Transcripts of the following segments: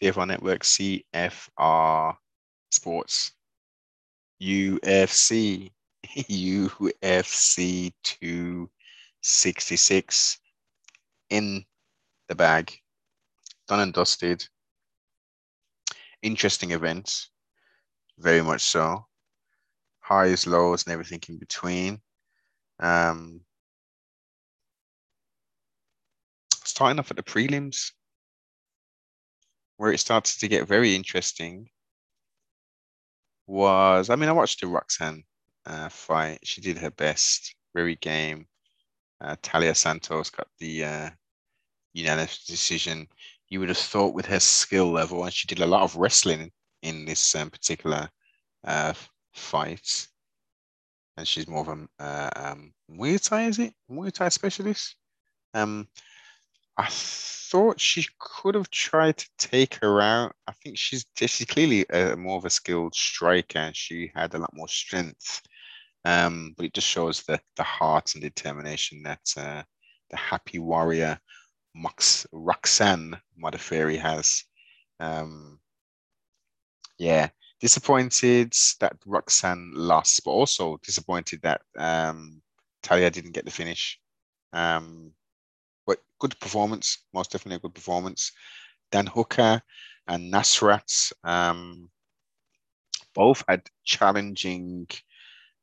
TFR Network, CFR Sports, UFC, UFC 266 in the bag, done and dusted. Interesting event, very much so. Highs, lows, and everything in between. Um, starting off at the prelims, where it started to get very interesting, was I mean, I watched the Roxanne uh, fight. She did her best, very game. Uh, Taila Santos got the uh, unanimous decision. You would have thought with her skill level, and she did a lot of wrestling in this um, particular uh, fight. And she's more of a uh, um, Muay Thai, is it? Muay Thai specialist. Um, I thought she could have tried to take her out. I think she's she's clearly a, more of a skilled striker, and she had a lot more strength. Um, but it just shows the the heart and determination that uh, the happy warrior Max Roxanne Modafferi has. Um, yeah, disappointed that Roxanne lost, but also disappointed that um, Taila didn't get the finish. Um, good performance, most definitely a good performance. Dan Hooker and Nasrat um, both had challenging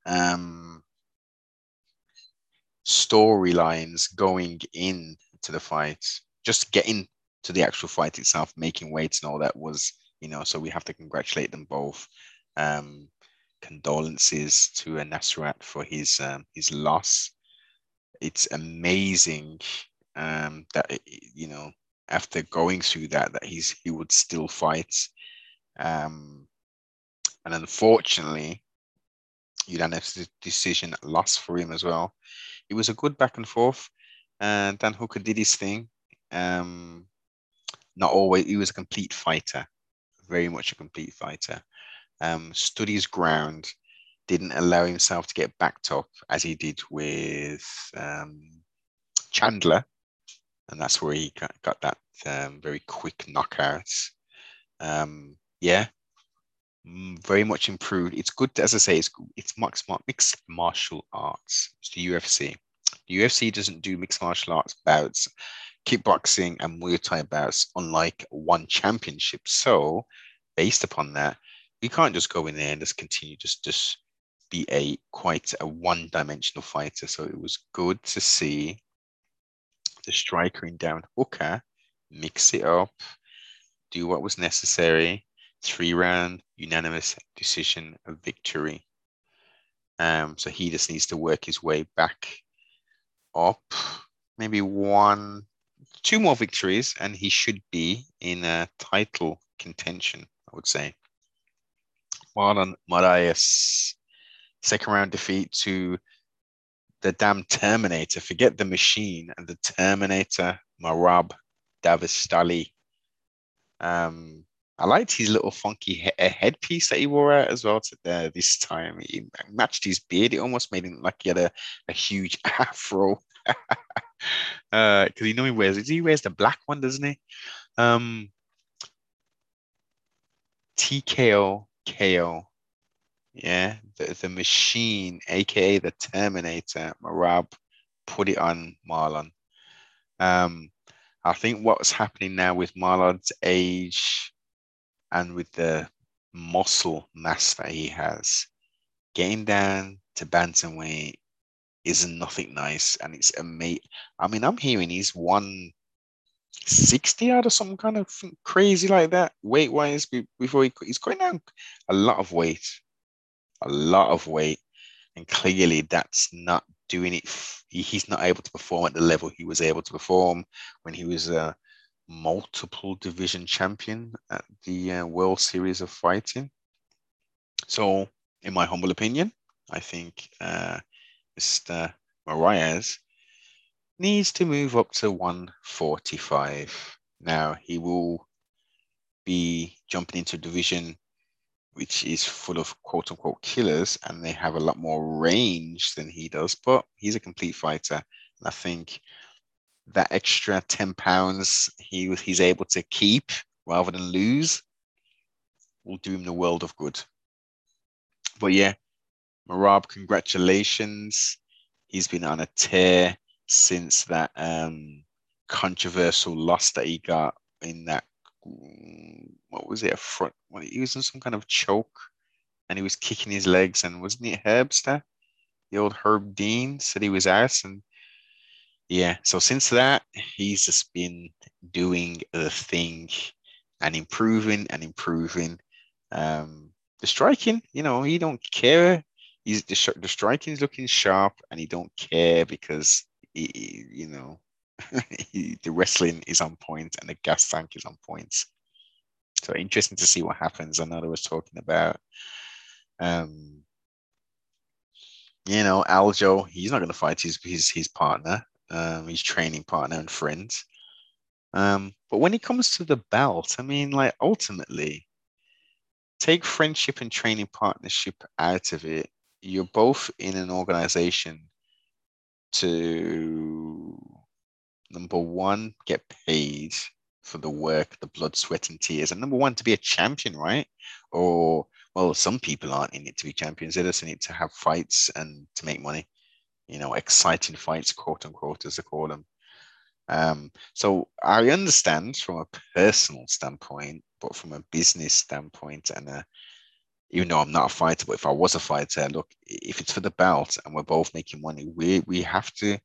um, storylines going into the fight. Just getting to the actual fight itself, making weights and all that was, you know, so we have to congratulate them both. Um, condolences to Nasrat for his um, his loss. It's amazing um, that you know after going through that that he's he would still fight. Um, and unfortunately, unanimous decision lost for him as well. It was a good back and forth. And Dan Hooker did his thing. Um, not always, he was a complete fighter, very much a complete fighter. Um, stood his ground, didn't allow himself to get backed up as he did with um, Chandler. And that's where he got, got that um, very quick knockout. Um, yeah, very much improved. It's good, as I say, it's it's mixed, mixed martial arts. It's the UFC. The UFC doesn't do mixed martial arts bouts, kickboxing and Muay Thai bouts, unlike one championship. So, based upon that, we can't just go in there and just continue just just be a quite a one-dimensional fighter. So it was good to see the striker in Dan Hooker mix it up, do what was necessary three round unanimous decision of victory. Um, so he just needs to work his way back up, maybe one, two more victories, and he should be in a title contention, I would say. Marlon Moraes, second round defeat to the damn Terminator. Forget the machine and the Terminator, Merab, Dvalishvili. Um, I liked his little funky he- headpiece that he wore out as well to, this time. He matched his beard. It almost made him look like he had a, a huge afro. Because uh, you know he wears he wears the black one, doesn't he? Um, TKO KO. Yeah, the, the machine, aka the Terminator, Merab, put it on Marlon. Um, I think what's happening now with Marlon's age and with the muscle mass that he has, getting down to bantamweight isn't nothing nice, and it's amazing. I mean, I'm hearing he's one sixty out of some kind of crazy like that weight wise before he, he's going down a lot of weight, a lot of weight, and clearly that's not doing it. He's not able to perform at the level he was able to perform when he was a multiple division champion at the uh, World Series of Fighting. So, in my humble opinion, I think uh, Mr. Moraes needs to move up to 145. Now, he will be jumping into division which is full of quote unquote killers and they have a lot more range than he does, but he's a complete fighter. And I think that extra 10 pounds he he's able to keep rather than lose will do him the world of good. But yeah, Merab, congratulations. He's been on a tear since that um, controversial loss that he got in that what was it a front he was in some kind of choke and he was kicking his legs and wasn't it Herbster? The old Herb Dean said he was out and yeah, so since that he's just been doing the thing and improving and improving. Um the striking, you know, he don't care. He's the, the striking is looking sharp and he don't care because he, you know the wrestling is on point and the gas tank is on point. So interesting to see what happens. I know they was talking about, um, you know, Aljo. He's not going to fight his his his partner, um, his training partner and friend. Um, but when it comes to the belt, I mean, like ultimately, take friendship and training partnership out of it. You're both in an organization to number one, get paid for the work, the blood, sweat, and tears, and number one, to be a champion, right? Or well, some people aren't in it to be champions; they just it to have fights and to make money. You know, exciting fights, quote unquote, as they call them. Um, so I understand from a personal standpoint, but from a business standpoint, and a, even though I'm not a fighter, but if I was a fighter, look, if it's for the belt and we're both making money, we we have to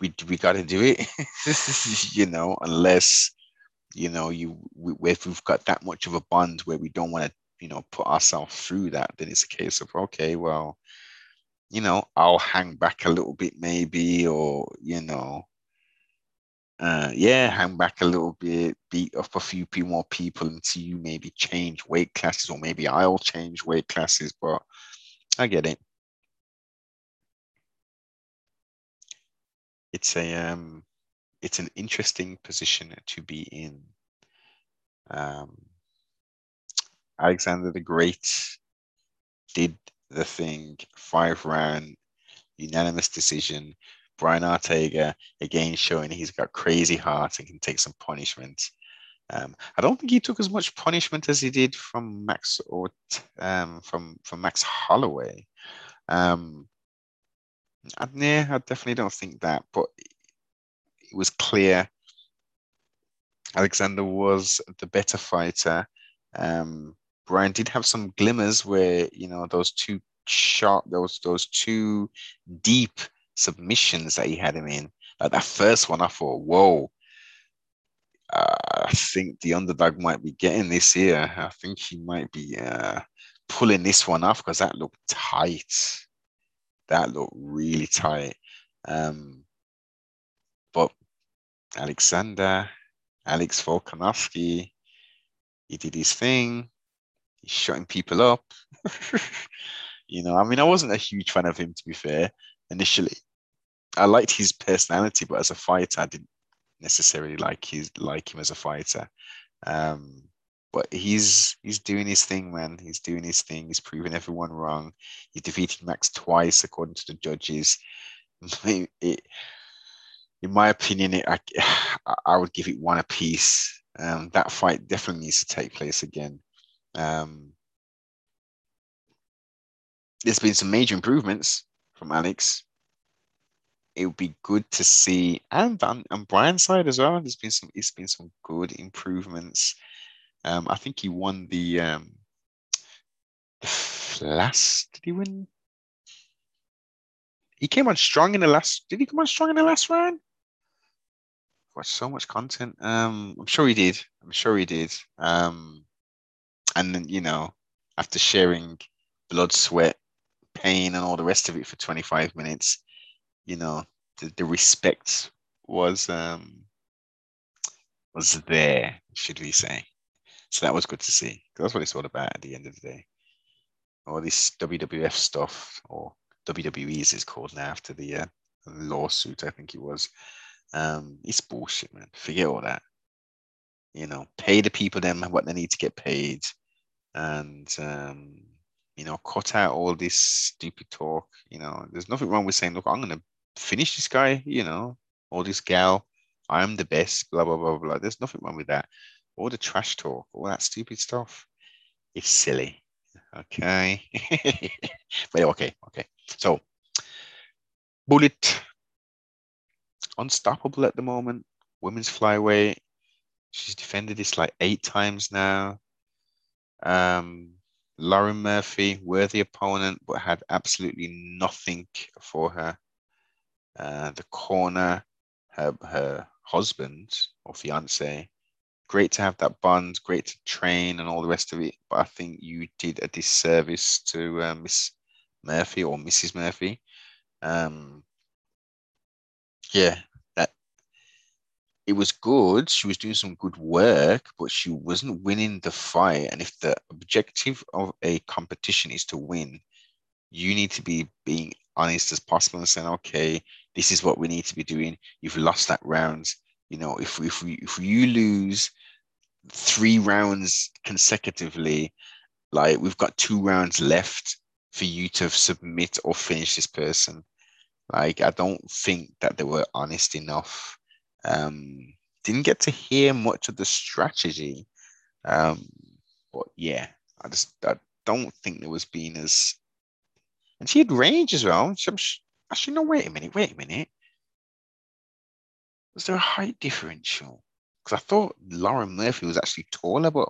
we we got to do it, you know, unless you know you we, if we've got that much of a bond where we don't want to you know put ourselves through that, then it's a case of okay, well, you know, I'll hang back a little bit maybe, or you know, uh, yeah, hang back a little bit, beat up a few more people until you maybe change weight classes, or maybe I'll change weight classes. But I get it. It's a um, it's an interesting position to be in. Um, Alexander the Great did the thing, five round, unanimous decision. Brian Ortega again showing he's got crazy heart and can take some punishment. Um, I don't think he took as much punishment as he did from Max or um, from from Max Holloway. Um, I, yeah, I definitely don't think that, but it was clear Alexander was the better fighter. Um, Brian did have some glimmers where you know those two sharp, those those two deep submissions that he had him in. Like that first one, I thought, whoa. Uh, I think the underdog might be getting this here. I think he might be uh, pulling this one off because that looked tight that looked really tight. Um, but Alexander, Alex Volkanovski, he did his thing. He's shutting people up. you know, I mean, I wasn't a huge fan of him to be fair initially. I liked his personality, but as a fighter, I didn't necessarily like his like him as a fighter. Um, but he's he's doing his thing, man. He's doing his thing. He's proving everyone wrong. He defeated Max twice, according to the judges. It, in my opinion, it, I, I would give it one apiece. Um, that fight definitely needs to take place again. Um, there's been some major improvements from Alex. It would be good to see, and on, on Brian's side as well. There's been some, it's been some good improvements. Um, I think he won the um, last. Did he win? He came on strong in the last. Did he come on strong in the last round? Watched so much content. Um, I'm sure he did. I'm sure he did. Um, and then you know, after sharing blood, sweat, pain, and all the rest of it for 25 minutes, you know, the, the respect was um was there, should we say? So that was good to see. That's what it's all about at the end of the day. All this WWF stuff, or WWE as it's called now after the uh, lawsuit, I think it was. Um, it's bullshit, man. Forget all that. You know, pay the people them what they need to get paid, and um, you know, cut out all this stupid talk. You know, there's nothing wrong with saying, look, I'm gonna finish this guy. You know, or this gal. I'm the best. Blah blah blah blah. There's nothing wrong with that all the trash talk, all that stupid stuff, it's silly. Okay. but okay, okay. So Bullet unstoppable at the moment. Women's flyweight. She's defended this like eight times now. Um, Lauren Murphy, worthy opponent, but had absolutely nothing for her. Uh, the corner, her her husband or fiance, great to have that bond, great to train and all the rest of it. But I think you did a disservice to uh, Miss Murphy or Mrs. Murphy. Um, yeah, that it was good. She was doing some good work, but she wasn't winning the fight. And if the objective of a competition is to win, you need to be being honest as possible and saying, okay, this is what we need to be doing. You've lost that round. You know, if if we if you lose three rounds consecutively, like we've got two rounds left for you to submit or finish this person. Like I don't think that they were honest enough. Um, didn't get to hear much of the strategy. Um, but yeah, I just I don't think there was being as and she had range as well. She, actually, no, wait a minute, wait a minute. Was there a height differential? Because I thought Lauren Murphy was actually taller, but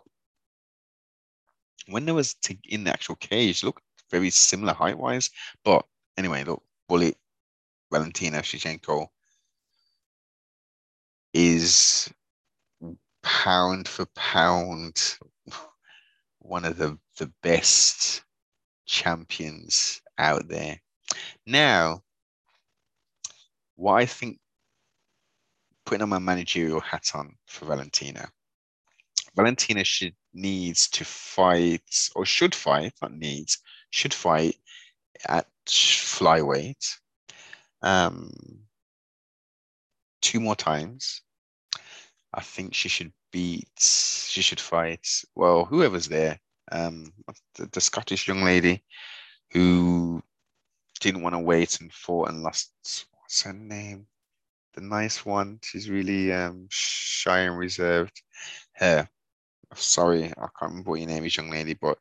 when there was in the actual cage, looked very similar height wise. But anyway, look, Bullet Valentina Shevchenko is pound for pound one of the, the best champions out there. Now, what I think putting on my managerial hat on for Valentina, Valentina should needs to fight or should fight, not needs, should fight at flyweight um, two more times. I think she should beat, she should fight, well, whoever's there, um, the, the Scottish young lady who didn't want to wait and fought and lost. What's her name? The nice one. She's really um, shy and reserved. Her. Sorry, I can't remember what your name is, young lady, but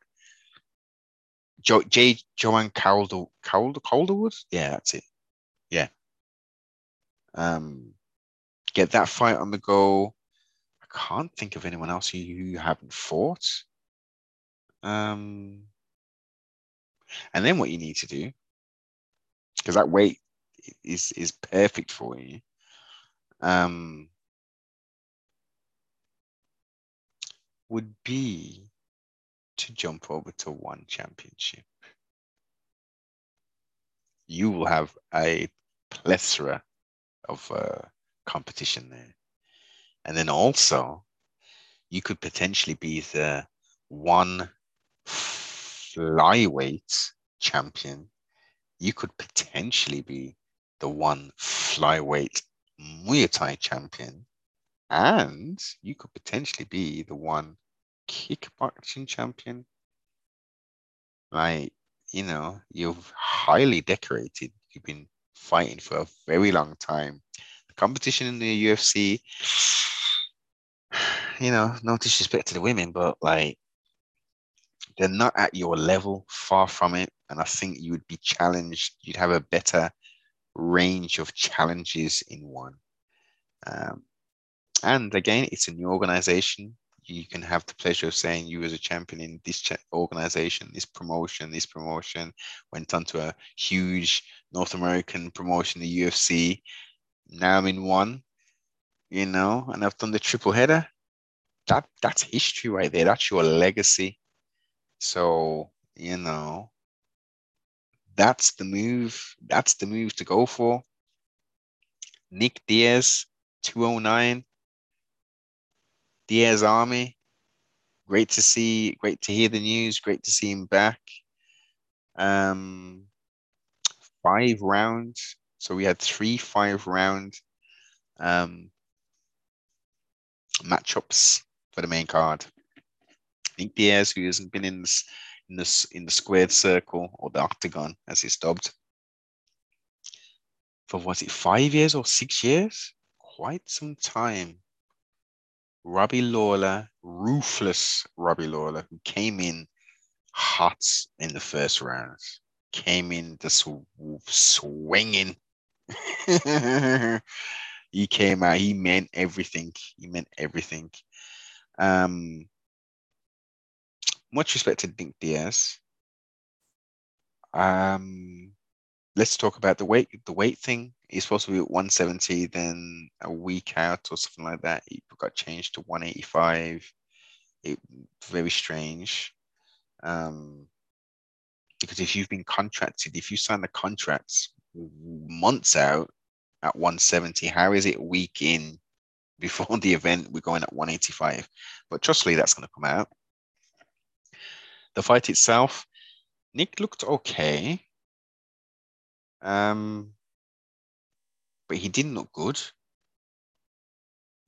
jo- J. Joanne Calder, Calder, Calderwood? Yeah, that's it. Yeah. Um, get that fight on the go. I can't think of anyone else who you haven't fought. Um, and then what you need to do, because that weight is is perfect for you. Um, would be to jump over to one championship. You will have a plethora of uh, competition there. And then also, you could potentially be the one flyweight champion, you could potentially be the one flyweight Muay Thai champion, and you could potentially be the one kickboxing champion. Like, you know, you've highly decorated. You've been fighting for a very long time. The competition in the UFC, you know, no disrespect to the women, but like they're not at your level, far from it. And I think you would be challenged, you'd have a better range of challenges in one. Um, and again, it's a new organization. You can have the pleasure of saying you as a champion in this cha- organization, this promotion, this promotion went on to a huge North American promotion, the UFC. Now I'm in one, you know, and I've done the triple header. That that's history right there. That's your legacy. So, you know, that's the move. That's the move to go for. Nick Diaz, 209. Diaz Army. Great to see, great to hear the news, great to see him back. Um, five rounds. So we had three five round um, matchups for the main card. Nick Diaz, who hasn't been in this in this in the squared circle or the octagon, as it's dubbed, for was it five years or six years? Quite some time. Robbie Lawler, ruthless Robbie Lawler, who came in hot in the first round, came in just swinging. he came out, he meant everything. He meant everything. Um, much respect to Nick Diaz. Um, let's talk about the weight. The weight thing. He's supposed to be at 170, then a week out or something like that. He got changed to 185. It very strange. Um, because if you've been contracted, if you sign the contracts months out at 170, how is it week in before the event we're going at 185? But trustly, that's going to come out. The fight itself, Nick looked okay. Um, but he didn't look good.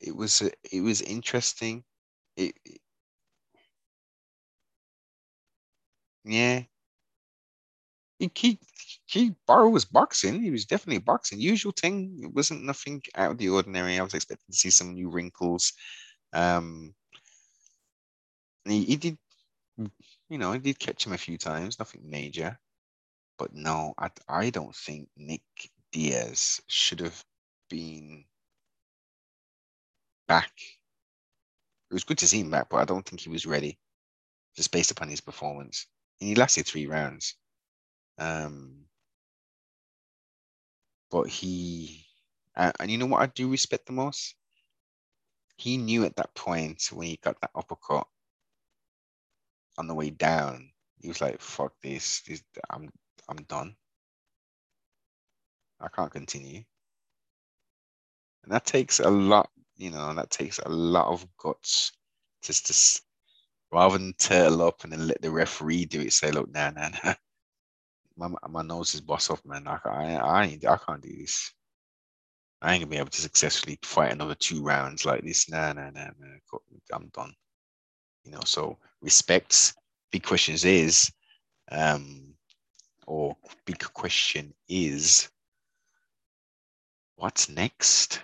It was it was interesting. It, it yeah. He, he he Barrow was boxing. He was definitely boxing. Usual thing. It wasn't nothing out of the ordinary. I was expecting to see some new wrinkles. Um, he, he did, you know, I did catch him a few times. Nothing major. But no, I, I don't think Nick Diaz should have been back. It was good to see him back, but I don't think he was ready, just based upon his performance. And he lasted three rounds. Um, but he, uh, and you know what I do respect the most? He knew at that point when he got that uppercut on the way down, he was like, "Fuck this! this I'm I'm done. I can't continue. And that takes a lot, you know, that takes a lot of guts just to rather than turtle up and then let the referee do it, say, look, nah, nah, nah. My, my nose is boss off, man. I, I, I, I can't do this. I ain't gonna be able to successfully fight another two rounds like this. Nah, nah, nah, nah. I'm done. You know, so respects. Big questions is, um, or big question is what's next?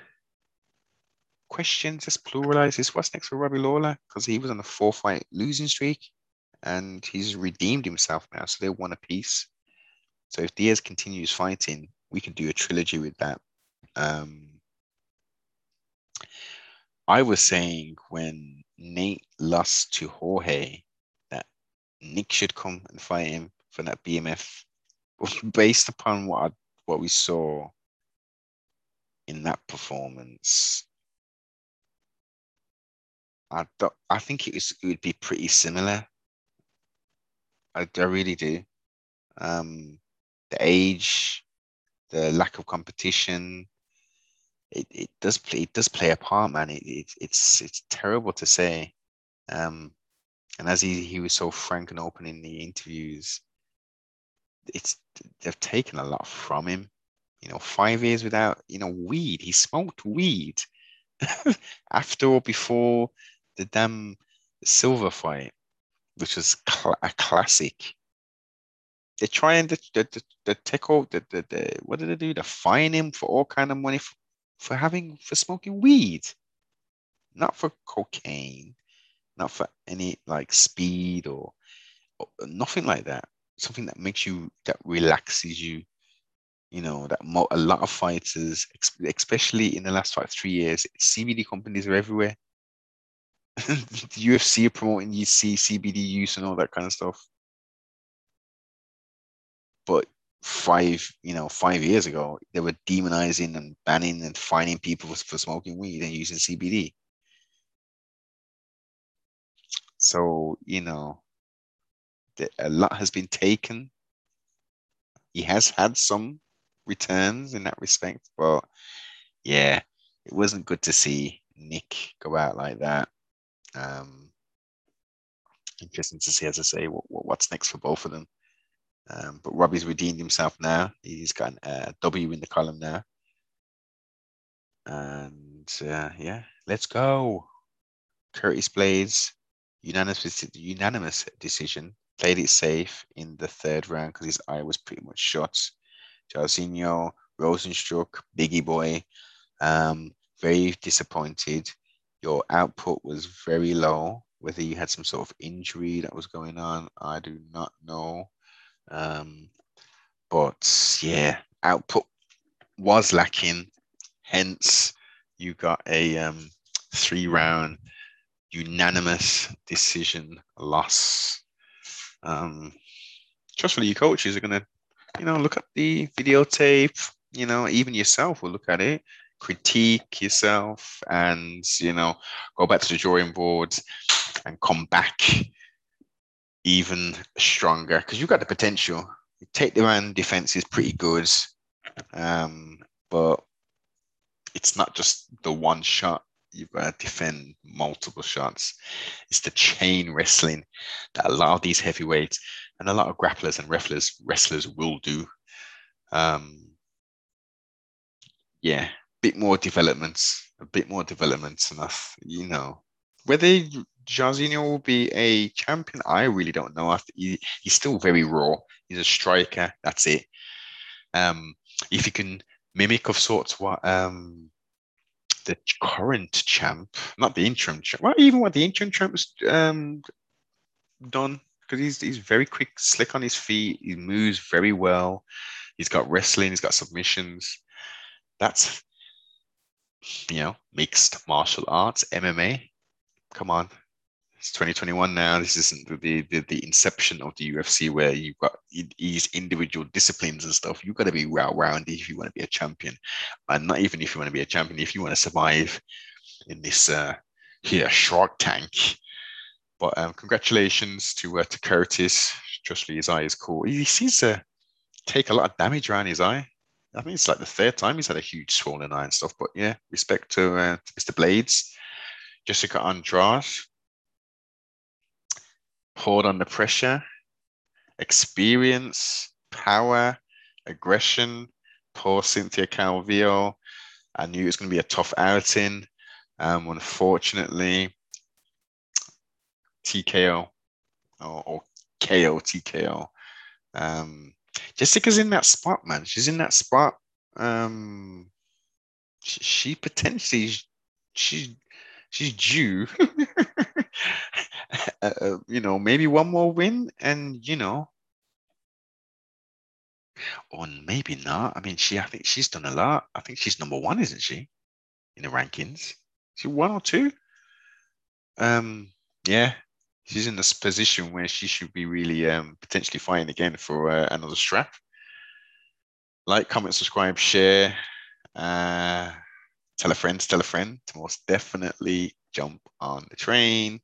questions just pluralize this what's next for Robbie Lawler because he was on a four fight losing streak and he's redeemed himself now. So they won a piece. So if Diaz continues fighting, we can do a trilogy with that. Um, I was saying when Nate lost to Jorge that Nick should come and fight him for that BMF based upon what I, what we saw in that performance, I don't, I think it was it would be pretty similar. I, I really do. Um, the age, the lack of competition, it, it does play it does play a part, man. It, it it's it's terrible to say. Um, and as he, he was so frank and open in the interviews, it's they've taken a lot from him. You know, five years without you know weed. He smoked weed after or before the damn Silva fight, which was cl- a classic. They're trying to, to, to, to take out the, the, the what did they do? They fine him for all kind of money for, for having for smoking weed, not for cocaine, not for any like speed or, or nothing like that. Something that makes you that relaxes you you know that mo- a lot of fighters especially in the last like three years cbd companies are everywhere. The ufc are promoting you see cbd use and all that kind of stuff. But five you know five years ago they were demonizing and banning and fining people for, smoking weed and using cbd so you know a lot has been taken. He has had some returns in that respect, but yeah, it wasn't good to see Nick go out like that. Um, interesting to see, as I say, what, what's next for both of them. Um, but Robbie's redeemed himself now. He's got a W in the column now. And uh, yeah, let's go. Curtis Blaydes, unanimous, unanimous decision played it safe in the third round because his eye was pretty much shut. Jairzinho, Rozenstruik, Bigi Boy, um, very disappointed. your output was very low. Whether you had some sort of injury that was going on, I do not know. Um, but yeah, output was lacking. Hence, you got a um, three round unanimous decision loss. Um, trustfully, your coaches are going to, you know, look at the videotape. You know, even yourself will look at it, critique yourself, and you know, go back to the drawing board and come back even stronger because you've got the potential. Take the man defense is pretty good, um, but it's not just the one shot. You've got to defend multiple shots. It's the chain wrestling that a lot of these heavyweights and a lot of grapplers and wrestlers wrestlers will do. Um, yeah, a bit more developments, a bit more developments, enough. You know, whether Jairzinho will be a champion, I really don't know. He, he's still very raw. He's a striker. That's it. Um, if you can mimic of sorts what um the current champ, not the interim champ, well, even what the interim champ has um done, because he's he's very quick, slick on his feet. He moves very well. He's got wrestling. He's got submissions. That's you know mixed martial arts, MMA. Come on, it's 2021 now. This isn't the, the the inception of the UFC where you've got these individual disciplines and stuff. You've got to be well rounded if you want to be a champion, and not even if you want to be a champion. If you want to survive in this uh, here Shark Tank. But um, congratulations to uh, to Curtis. Justly, his eye is cool. He seems to take a lot of damage around his eye. I think it's like the third time he's had a huge swollen eye and stuff. But yeah, respect to, uh, to Mr. Blaydes. Jessica Andrade, poured under pressure, experience, power, aggression. Poor Cynthia Calvillo. I knew it was going to be a tough outing. Um, unfortunately, TKO or, or KO TKO. Um, Jessica's in that spot, man. She's in that spot. Um, she, she potentially she's she's due. Uh, uh, you know, maybe one more win, and you know, or maybe not. I mean, she I think she's done a lot. I think she's number one, isn't she, in the rankings? She one or two. Um, yeah, she's in this position where she should be really um potentially fighting again for uh, another strap. Like, comment, subscribe, share. Uh, tell a friend, tell a friend to most definitely jump on the train.